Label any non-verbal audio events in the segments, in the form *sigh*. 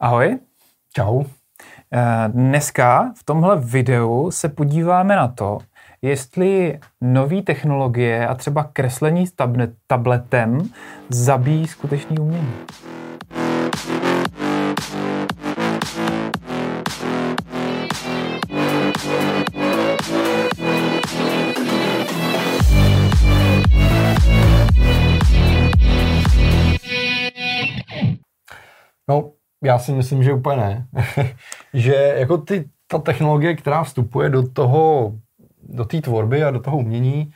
Ahoj. Čau. Eh, dneska v tomhle videu se podíváme na to, jestli nové technologie a třeba kreslení s tabletem zabíjí skutečný umění. Já si myslím, že úplně ne. *laughs* že jako ty, ta technologie, která vstupuje do toho, do té tvorby a do toho umění,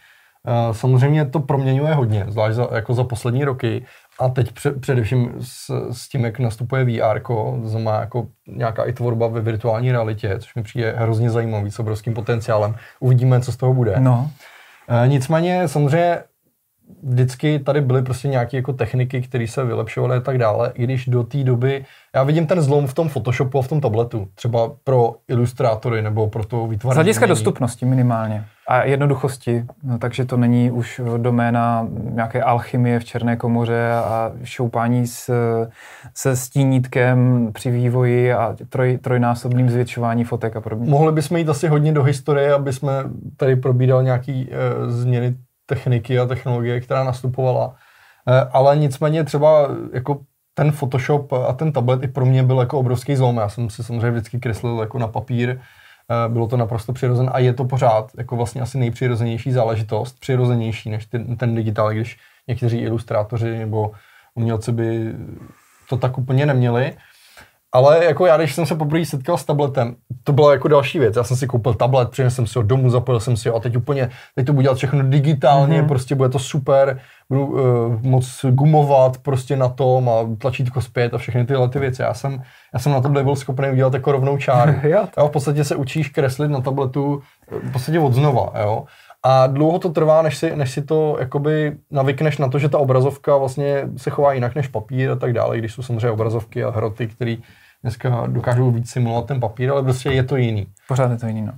uh, samozřejmě to proměňuje hodně, zvlášť za, jako za poslední roky. A teď pře, především s, s tím, jak nastupuje VR, to znamená jako nějaká i tvorba ve virtuální realitě, což mi přijde hrozně zajímavý, s obrovským potenciálem. Uvidíme, co z toho bude. No. Uh, nicméně samozřejmě vždycky tady byly prostě nějaké jako techniky, které se vylepšovaly a tak dále, i když do té doby, já vidím ten zlom v tom Photoshopu a v tom tabletu, třeba pro ilustrátory nebo pro to vytváření. Z hlediska dostupnosti minimálně a jednoduchosti, no, takže to není už doména nějaké alchymie v černé komoře a šoupání s, se stínítkem při vývoji a troj, trojnásobným zvětšování fotek a podobně. Mohli bychom jít asi hodně do historie, aby jsme tady probídali nějaký e, změny techniky a technologie, která nastupovala. Eh, ale nicméně třeba jako ten Photoshop a ten tablet i pro mě byl jako obrovský zlom. Já jsem si samozřejmě vždycky kreslil jako na papír, eh, bylo to naprosto přirozené a je to pořád jako vlastně asi nejpřirozenější záležitost, přirozenější než ten, ten digitál, když někteří ilustrátoři nebo umělci by to tak úplně neměli. Ale jako já, když jsem se poprvé setkal s tabletem, to byla jako další věc. Já jsem si koupil tablet, přinesl jsem si ho domů, zapojil jsem si ho a teď úplně, teď to budu dělat všechno digitálně, mm-hmm. prostě bude to super, budu uh, moc gumovat prostě na tom a tlačítko zpět a všechny tyhle ty věci. Já jsem, já jsem na tohle byl schopný udělat jako rovnou čáru. *laughs* jo, v podstatě se učíš kreslit na tabletu eh, v podstatě od znova, jo. A dlouho to trvá, než si, než si to jakoby navykneš na to, že ta obrazovka vlastně se chová jinak než papír a tak dále, když jsou samozřejmě obrazovky a hroty, které dneska dokážou víc simulovat ten papír, ale prostě je to jiný. Pořád je to jiný, no.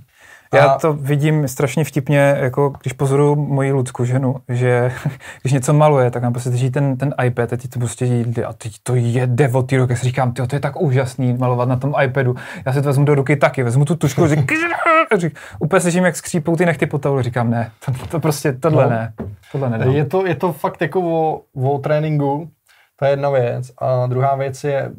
Já a... to vidím strašně vtipně, jako když pozoruju moji Lucku ženu, že *laughs* když něco maluje, tak nám prostě drží ten, ten iPad a teď to prostě jde a teď to jede od té ruky. Já si říkám, tyjo, to je tak úžasný malovat na tom iPadu. Já si to vezmu do ruky taky, vezmu tu tušku, řík, *laughs* řík, úplně slyším, jak skřípou ty nechty po tabulu. Říkám, ne, to, to prostě, tohle no, ne, tohle nedám. Je to, je to fakt jako o, o tréninku, to je jedna věc. A druhá věc je,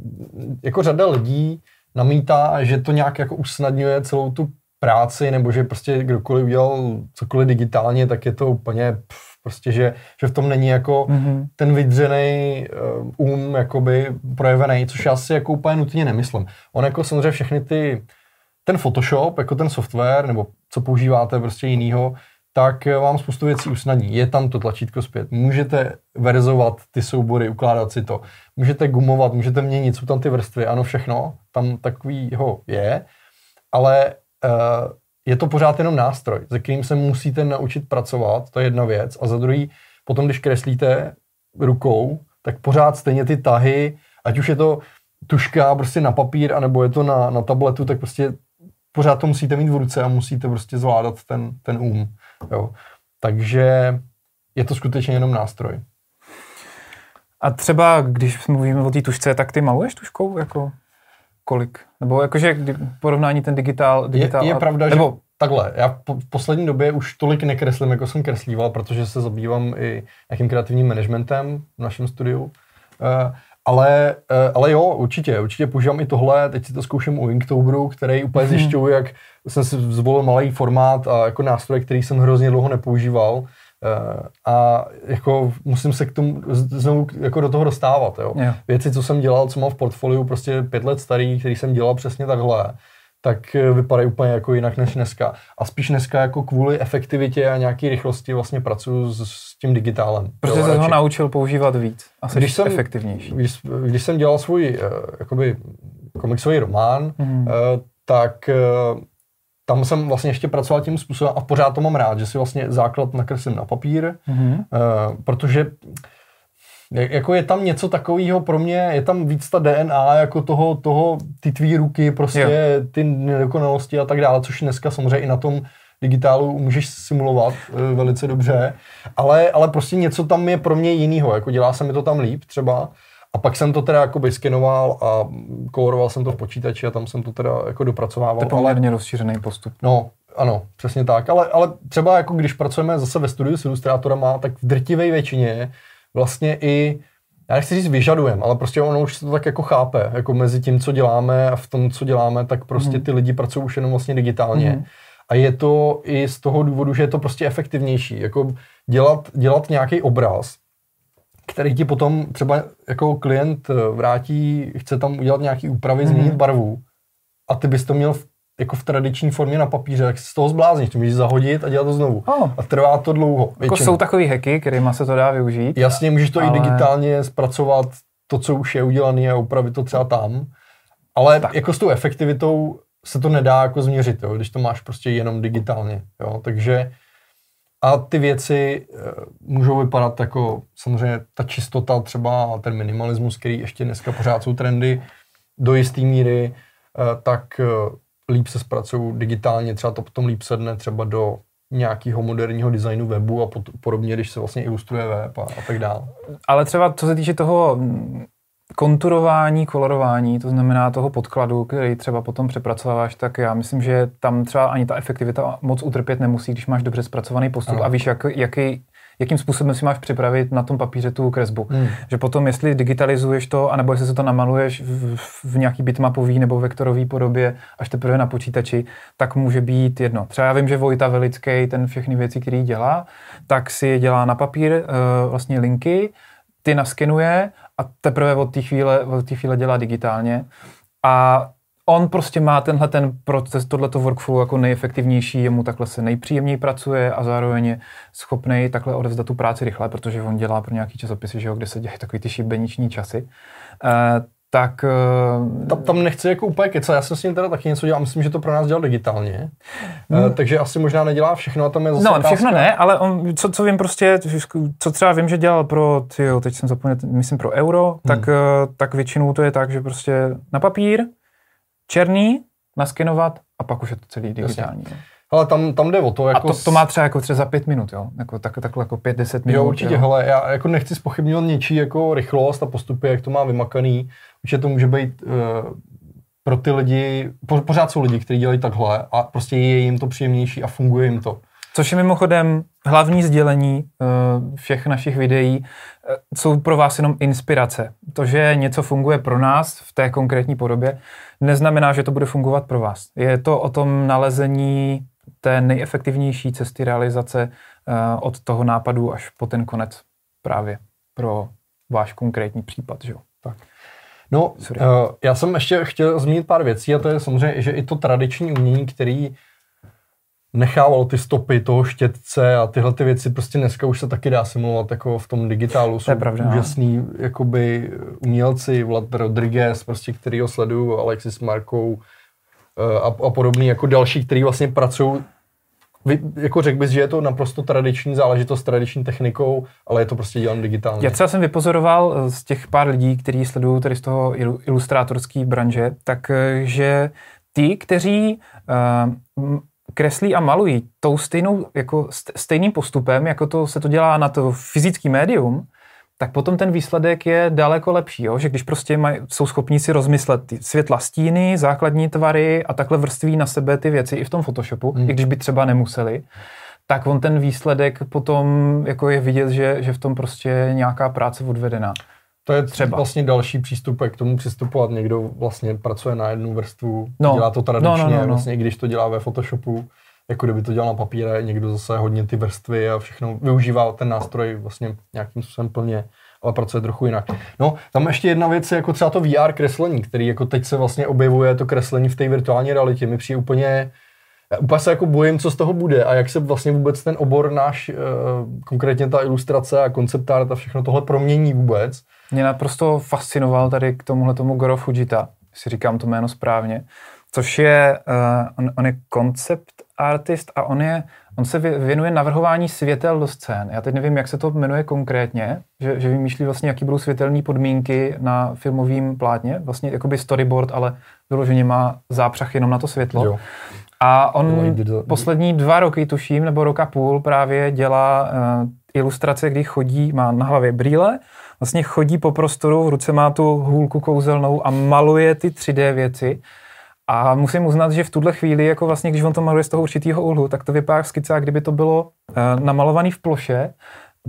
jako řada lidí namítá, že to nějak jako usnadňuje celou tu práci, nebo že prostě kdokoliv udělal cokoliv digitálně, tak je to úplně pff, prostě, že, že v tom není jako mm-hmm. ten vydřený uh, um jakoby projevený, což já si jako úplně nutně nemyslím. On jako samozřejmě všechny ty, ten Photoshop, jako ten software, nebo co používáte prostě jinýho, tak vám spoustu věcí usnadní. Je tam to tlačítko zpět. Můžete verzovat ty soubory, ukládat si to. Můžete gumovat, můžete měnit, jsou tam ty vrstvy, ano, všechno. Tam takovýho je, ale je to pořád jenom nástroj, se kterým se musíte naučit pracovat, to je jedna věc. A za druhý, potom, když kreslíte rukou, tak pořád stejně ty tahy, ať už je to tuška prostě na papír, anebo je to na, na tabletu, tak prostě pořád to musíte mít v ruce a musíte prostě zvládat ten, ten um. Jo. Takže je to skutečně jenom nástroj. A třeba, když mluvíme o té tušce, tak ty maluješ tuškou? Jako kolik? Nebo jakože porovnání ten digitál, digitál je, je pravda, nebo... že takhle, já po, v poslední době už tolik nekreslím, jako jsem kreslíval, protože se zabývám i nějakým kreativním managementem v našem studiu. Uh, ale, uh, ale jo, určitě, určitě používám i tohle, teď si to zkouším u Inktoberu, který úplně mhm. zjišťuju, jak jsem si zvolil malý formát a jako nástroj, který jsem hrozně dlouho nepoužíval, Eh, a jako musím se k tomu znovu jako do toho dostávat. Jo. Yeah. Věci, co jsem dělal, co mám v portfoliu, prostě pět let starý, který jsem dělal přesně takhle, tak eh, vypadají úplně jako jinak než dneska. A spíš dneska jako kvůli efektivitě a nějaké rychlosti vlastně pracuji s, s tím digitálem. Protože jsem ho naučil používat víc a když jsem, efektivnější. Když, když jsem dělal svůj uh, jakoby komiksový román, mm. uh, tak uh, tam jsem vlastně ještě pracoval tím způsobem a pořád to mám rád, že si vlastně základ nakreslím na papír, mm-hmm. uh, protože jako je tam něco takového pro mě, je tam víc ta DNA jako toho, toho ty tvý ruky, prostě jo. ty nedokonalosti a tak dále, což dneska samozřejmě i na tom digitálu můžeš simulovat uh, velice dobře, ale, ale prostě něco tam je pro mě jinýho, jako dělá se mi to tam líp třeba A pak jsem to teda jakoby skenoval a koloroval jsem to v počítači a tam jsem to teda jako dopracovával. To je poměrně rozšířený postup. No, ano, přesně tak. Ale, ale třeba jako když pracujeme zase ve studiu s ilustrátorama, tak v drtivé většině vlastně i já nechci říct vyžadujem, ale prostě ono už se to tak jako chápe, jako mezi tím, co děláme a v tom, co děláme, tak prostě mhm. ty lidi pracují už jenom vlastně digitálně. Mm. A je to i z toho důvodu, že je to prostě efektivnější. Jako dělat, dělat nějaký obraz, který ti potom třeba jako klient eh, vrátí, chce tam udělat nějaký úpravy, mm. změnit barvu a ty bys to měl v, jako v tradiční formě na papíře, tak z toho zblázníš, to můžeš zahodit a dělat to znovu. Oh. A trvá to dlouho. Jako jsou takový hacky, kterými se to dá využít. Jasně, můžeš to ale... i digitálně zpracovat, to, co už je udělané a upravit to třeba tam. Ale tak. jako s tou efektivitou se to nedá jako změřit, jo, když to máš prostě jenom digitálně. Jo, takže a ty věci e, můžou vypadat jako samozřejmě ta čistota třeba ten minimalismus, který ještě dneska pořád jsou trendy do jisté míry, e, tak e, líp se zpracují digitálně, třeba to potom líp sedne třeba do nějakého moderního designu webu a podobně, když se vlastně ilustruje web a, a tak dále. Ale třeba co se týče toho konturování, kolorování, to znamená toho podkladu, který třeba potom přepracováváš, tak já myslím, že tam třeba ani ta efektivita moc utrpět nemusí, když máš dobře zpracovaný postup ano. a víš, jak, jaký, jakým způsobem si máš připravit na tom papíře tu kresbu. Hmm. Že potom, jestli digitalizuješ to, anebo jestli se to namaluješ v, v nějaký bitmapový nebo vektorový podobě, až teprve na počítači, tak může být jedno. Třeba já vím, že Vojta Velický ten všechny věci, které dělá, tak si dělá na papír uh, vlastně linky, ty naskenuje a teprve od té chvíle, od té chvíle dělá digitálně. A on prostě má tenhle ten proces, tohleto workflow jako nejefektivnější, jemu takhle se nejpříjemněji pracuje a zároveň je schopný takhle odevzdat tu práci rychle, protože on dělá pro nějaký časopisy, že jo, kde se dělají takový ty šibeniční časy. Uh, tak... Uh, tam, tam nechci jako úplně kecat, já jsem s ním teda taky něco dělal, myslím, že to pro nás dělal digitálně, mm. uh, takže asi možná nedělá všechno a tam je zase No, otázka. všechno ne, ale on, co, co vím prostě, co třeba vím, že dělal pro, tyjo, teď jsem zapomněl, myslím pro euro, mm. tak, uh, tak většinou to je tak, že prostě na papír, černý, naskenovat a pak už je to celý digitální. Jasně. Ale tam, tam jde o to, jako... A to, to má třeba jako třeba za pět minut, jo? Jako, tak, takhle jako pět, deset minut. Jo, určitě, jo? hele, já jako nechci spochybňovat něčí jako rychlost a postupy, jak to má vymakaný. Určitě to může být uh, pro ty lidi, po, pořád jsou lidi, kteří dělají takhle a prostě je jim to příjemnější a funguje jim to. Což je mimochodem hlavní sdělení uh, všech našich videí, uh, jsou pro vás jenom inspirace. To, že něco funguje pro nás v té konkrétní podobě, neznamená, že to bude fungovat pro vás. Je to o tom nalezení té nejefektivnější cesty realizace uh, od toho nápadu až po ten konec právě pro váš konkrétní případ. Že? Tak. No, uh, já jsem ještě chtěl zmínit pár věcí a to je samozřejmě, že i to tradiční umění, který nechával ty stopy toho štětce a tyhle ty věci prostě dneska už se taky dá simulovat jako v tom digitálu. Jsou pravda, no. úžasný no. jakoby umělci, Vlad Rodriguez, prostě, který ho sleduju, Alexis Markou eh, a, a podobný jako další, kteří vlastně pracují vy, jako řekl bys, že je to naprosto tradiční záležitost s tradiční technikou, ale je to prostě dělané digitálně. Já třeba jsem vypozoroval eh, z těch pár lidí, kteří sledují tady z toho ilustrátorské branže, tak eh, že ty, kteří uh, kreslí a malují tou stejnou, jako stejným postupem, jako to se to dělá na to fyzický médium, tak potom ten výsledek je daleko lepší, jo? že když prostě maj, jsou schopní si rozmyslet ty světla stíny, základní tvary a takhle vrství na sebe ty věci i v tom Photoshopu, hmm. i když by třeba nemuseli, tak on ten výsledek potom jako je vidět, že, že v tom prostě je nějaká práce odvedená. To je třeba vlastně další přístup, jak k tomu přistupovat. Někdo vlastně pracuje na jednu vrstvu, no. dělá to tradičně, no, no, no, no. vlastně, když to dělá ve Photoshopu, jako kdyby to dělal na papíře, někdo zase hodně ty vrstvy a všechno využívá ten nástroj vlastně nějakým způsobem plně, ale pracuje trochu jinak. No, tam ještě jedna věc je jako třeba to VR kreslení, který jako teď se vlastně objevuje to kreslení v té virtuální realitě. Mi přijde úplně já úplně se jako bojím, co z toho bude a jak se vlastně vůbec ten obor náš, eh, konkrétně ta ilustrace a koncept art a všechno tohle promění vůbec. Mě naprosto fascinoval tady k tomuhle tomu Goro Fujita, si říkám to jméno správně, což je, uh, on, on je koncept artist a on, je, on se věnuje navrhování světel do scén. Já teď nevím, jak se to jmenuje konkrétně, že, že vymýšlí vlastně, jaký budou světelné podmínky na filmovém plátně, vlastně jakoby storyboard, ale vyloženě má zápřah jenom na to světlo. Jo. A on poslední dva roky, tuším, nebo roka půl právě dělá uh, ilustrace, kdy chodí, má na hlavě brýle, vlastně chodí po prostoru, v ruce má tu hůlku kouzelnou a maluje ty 3D věci. A musím uznat, že v tuhle chvíli, jako vlastně, když on to maluje z toho určitého úhlu, tak to vypadá skica, kdyby to bylo uh, namalovaný v ploše.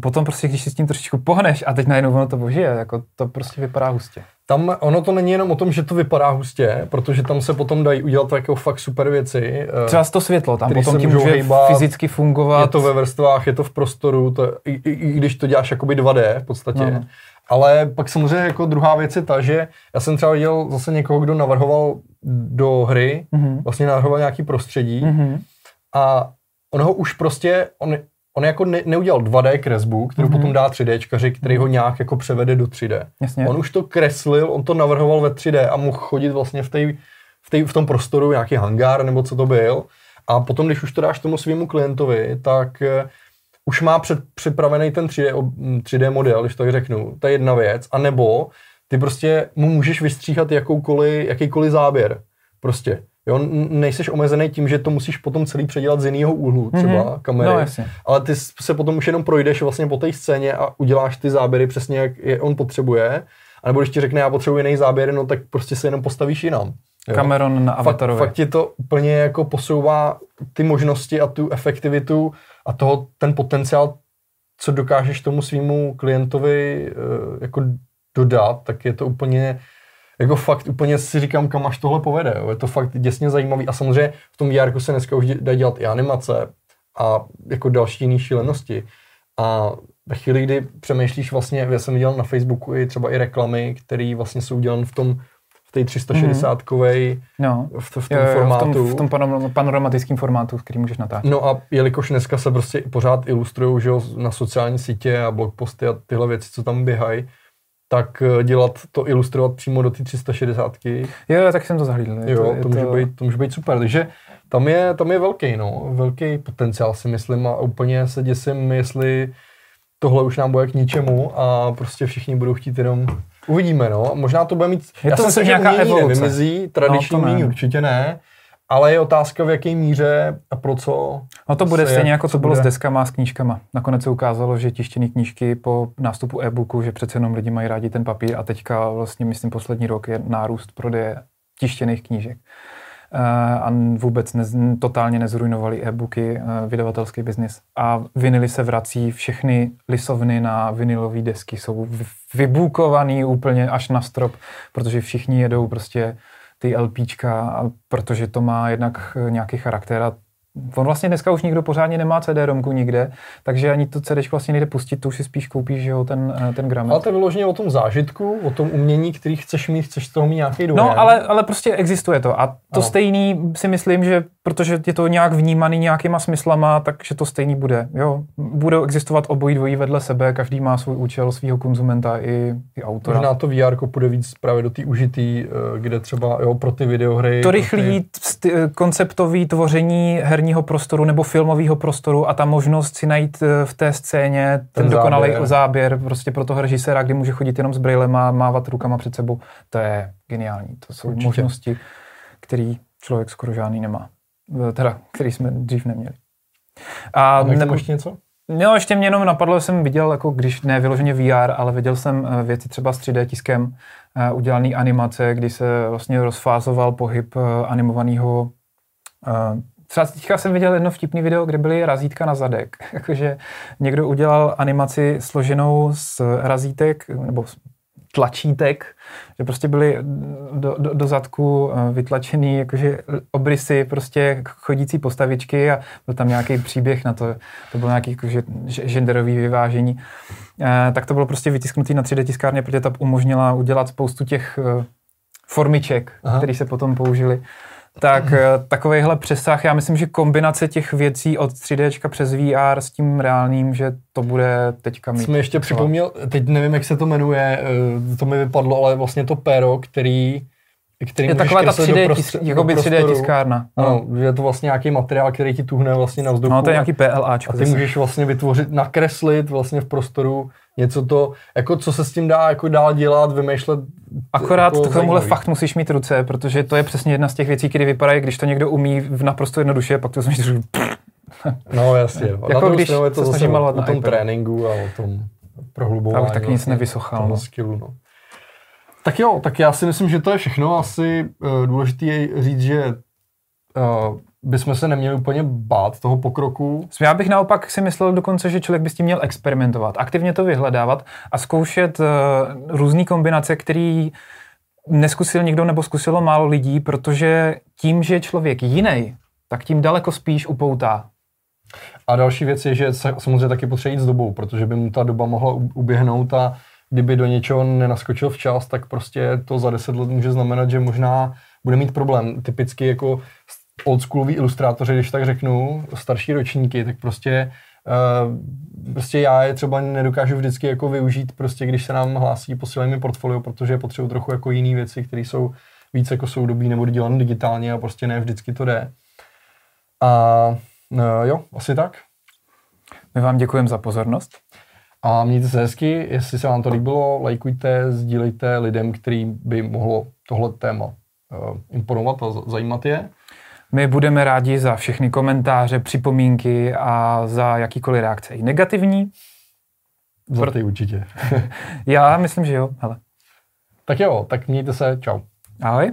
Potom prostě, když si s tím trošičku pohneš a teď najednou ono to božije, jako to prostě vypadá hustě. Tam ono to není jenom o tom, že to vypadá hustě, protože tam se potom dají udělat jako fakt super věci. eh, Třeba to světlo, tam potom tím může hejbat, fyzicky fungovat. Je to ve vrstvách, je to v prostoru, to, i, i, i když to děláš jakoby 2D v podstatě. No. no. Ale pak samozřejmě jako druhá věc je ta, že já jsem třeba viděl zase někoho, kdo navrhoval do hry, mm-hmm. vlastně navrhoval nějaký prostředí mm-hmm. a on ho už prostě, on, on jako ne, neudělal 2D kresbu, kterou mm-hmm. potom dá 3Dčkaři, který ho nějak jako převede do 3D. Jasně. On už to kreslil, on to navrhoval ve 3D a mohl chodit vlastně v, tej, v, tej, v tom prostoru, nějaký hangár nebo co to byl. A potom, když už to dáš tomu svýmu klientovi, tak uh, už má před, připravený ten 3D, 3D model, když to tak řeknu. To je jedna věc. A nebo ty prostě mu můžeš vystříhat jakoukoliv, jakýkoliv záběr. Prostě. Jo, nejseš omezený tím, že to musíš potom celý předělat z jiného úhlu, třeba mm-hmm. kamery. No, jasně. Ale ty se potom už jenom projdeš vlastně po té scéně a uděláš ty záběry přesně, jak je on potřebuje. A nebo když ti řekne, já potřebuji jiný záběr, no tak prostě se jenom postavíš jinam. Jo? Cameron na Avatarovi. Fakt, fakt ti to úplně jako posouvá ty možnosti a tu efektivitu a toho, ten potenciál, co dokážeš tomu svýmu klientovi uh, jako dodat, tak je to úplně jako fakt úplně si říkám, kam až tohle povede. Jo. Je to fakt děsně zajímavý a samozřejmě v tom VR se dneska už dají dělat i animace a jako další jiné šílenosti. A ve chvíli, kdy přemýšlíš vlastně, já jsem viděl na Facebooku i třeba i reklamy, které vlastně jsou udělané v tom té 360 kovej no. v, v tom jo, jo, formátu. V tom, v tom panoramatickém formátu, který můžeš natáčet. No a jelikož dneska se prostě pořád ilustrují na sociální sítě a blogposty a tyhle věci, co tam běhají, tak eh, dělat to, ilustrovat přímo do té 360. Jo, tak jsem to zahlídl. Jo, to, to, může to... Být, to může být super. Takže tam je, tam je velký, no, velký potenciál si myslím a úplně se děsím, jestli tohle už nám bude k ničemu a prostě všichni budou chtít jenom Uvidíme, no. Možná to bude mít... Je já to zase nějaká evoluce. Nevymizí, tradiční no, ne. určitě ne. Ale je otázka, v jaké míře a pro co. No to bude stejně jako to bylo bude. s deskama a s knížkama. Nakonec se ukázalo, že tištěné knížky po nástupu e-booku, že přece jenom lidi mají rádi ten papír a teďka vlastně myslím poslední rok je nárůst prodeje tištěných knížek. Eh, a vůbec ne, totálně nezrujnovali e-booky, eh, vydavatelský biznis. A vinily se vrací, všechny lisovny na vinylové desky jsou vybukovaný úplně až na strop, protože všichni jedou prostě ty LPčka, protože to má jednak nějaký charakter a On vlastně dneska už nikdo pořádně nemá CD-romku nikde, takže ani to CD vlastně nejde pustit, to už si spíš koupíš, že jo, ten, eh, ten gramet. Ale to je vyloženě o tom zážitku, o tom umění, který chceš mít, chceš z toho mít nějaký dojem. No, ale, ale prostě existuje to. A to ano. stejný si myslím, že protože je to nějak vnímaný nějakýma smyslama, takže to stejný bude. Jo, bude existovat obojí dvojí vedle sebe, každý má svůj účel svého konzumenta i, i autora. Možná to VR půjde víc právě do té užitý, eh, kde třeba jo, pro ty videohry. To rychlý ty... konceptový tvoření herního prostoru nebo filmového prostoru a ta možnost si najít eh, v té scéně ten, ten dokonalý záběr. záběr prostě pro toho režiséra, kdy může chodit jenom s brýlema, mávat rukama před sebou, to je geniální. To jsou Určitě. možnosti, které člověk skoro žádný nemá. Eh, teda, který jsme dřív neměli. A, a nebo ještě něco? No, ještě mě jenom napadlo, jsem viděl, jako když ne vyloženě VR, ale viděl jsem eh, věci třeba s 3D tiskem, udělaný animace, kdy se vlastně rozfázoval pohyb animovaného Třeba teďka jsem viděl jedno vtipný video, kde byly razítka na zadek. *laughs* Jakože někdo udělal animaci složenou z razítek, nebo tlačítek, že prostě byly do, do, do zadku eh, vytlačený jakože obrysy, prostě chodící postavičky a byl tam nějaký příběh na to, to bylo nějaký jakože genderový vyvážení. E, tak to bylo prostě vytisknutý na 3D tiskárně, protože ta umožnila udělat spoustu těch eh, formiček, které se potom použily tak eh, takovýhle přesah, já myslím, že kombinace těch věcí od 3D přes VR s tím reálným, že to bude teďka mít. Jsem ještě připomněl, teď nevím, jak se to jmenuje, eh, to mi vypadlo, ale vlastně to pero, který který je taková ta 3D, do prostř- jako by 3D tiskárna. No. no. že je to vlastně nějaký materiál, který ti tuhne vlastně na vzduchu. No, to je nějaký PLAčko. A ty zase. můžeš vlastně vytvořit, nakreslit vlastně v prostoru něco to, jako co se s tím dá jako dál dělat, vymýšlet. Akorát jako k tomuhle fakt musíš mít ruce, protože to je přesně jedna z těch věcí, které vypadají, když to někdo umí v naprosto jednoduše, pak to musíš No jasně. Jako když je to se zase o, o tom tréninku a o tom prohlubování. Abych taky nic nevysochal. Toho No. skillu, no. Tak jo, tak já si myslím, že to je všechno. Asi uh, důležité je říct, že uh, bychom se neměli úplně bát toho pokroku. Já bych naopak si myslel dokonce, že člověk by s tím měl experimentovat, aktivně to vyhledávat a zkoušet uh, různé kombinace, který neskusil nikdo nebo zkusilo málo lidí, protože tím, že je člověk jiný, tak tím daleko spíš upoutá. A další věc je, že samozřejmě taky potřebuje jít s dobou, protože by mu ta doba mohla uběhnout a kdyby do něčeho nenaskočil včas, tak prostě to za deset let může znamenat, že možná bude mít problém. Typicky jako oldschoolový ilustrátoři, když tak řeknu, starší ročníky, tak prostě Uh, prostě já je třeba nedokážu vždycky jako využít, prostě když se nám hlásí, posílají mi portfolio, protože potřebuji trochu jako jiné věci, které jsou víc jako soudobí nebo dělané digitálně a prostě ne vždycky to jde. A uh, jo, asi tak. My vám děkujeme za pozornost. A mějte se hezky, jestli se vám to líbilo, lajkujte, sdílejte lidem, který by mohlo tohle téma uh, imponovat a zajímat je. My budeme rádi za všechny komentáře, připomínky a za jakýkoliv reakce. I negativní. Ty určitě. *laughs* Já myslím, že jo. Hele. tak jo, tak mějte se, čau. Ahoj.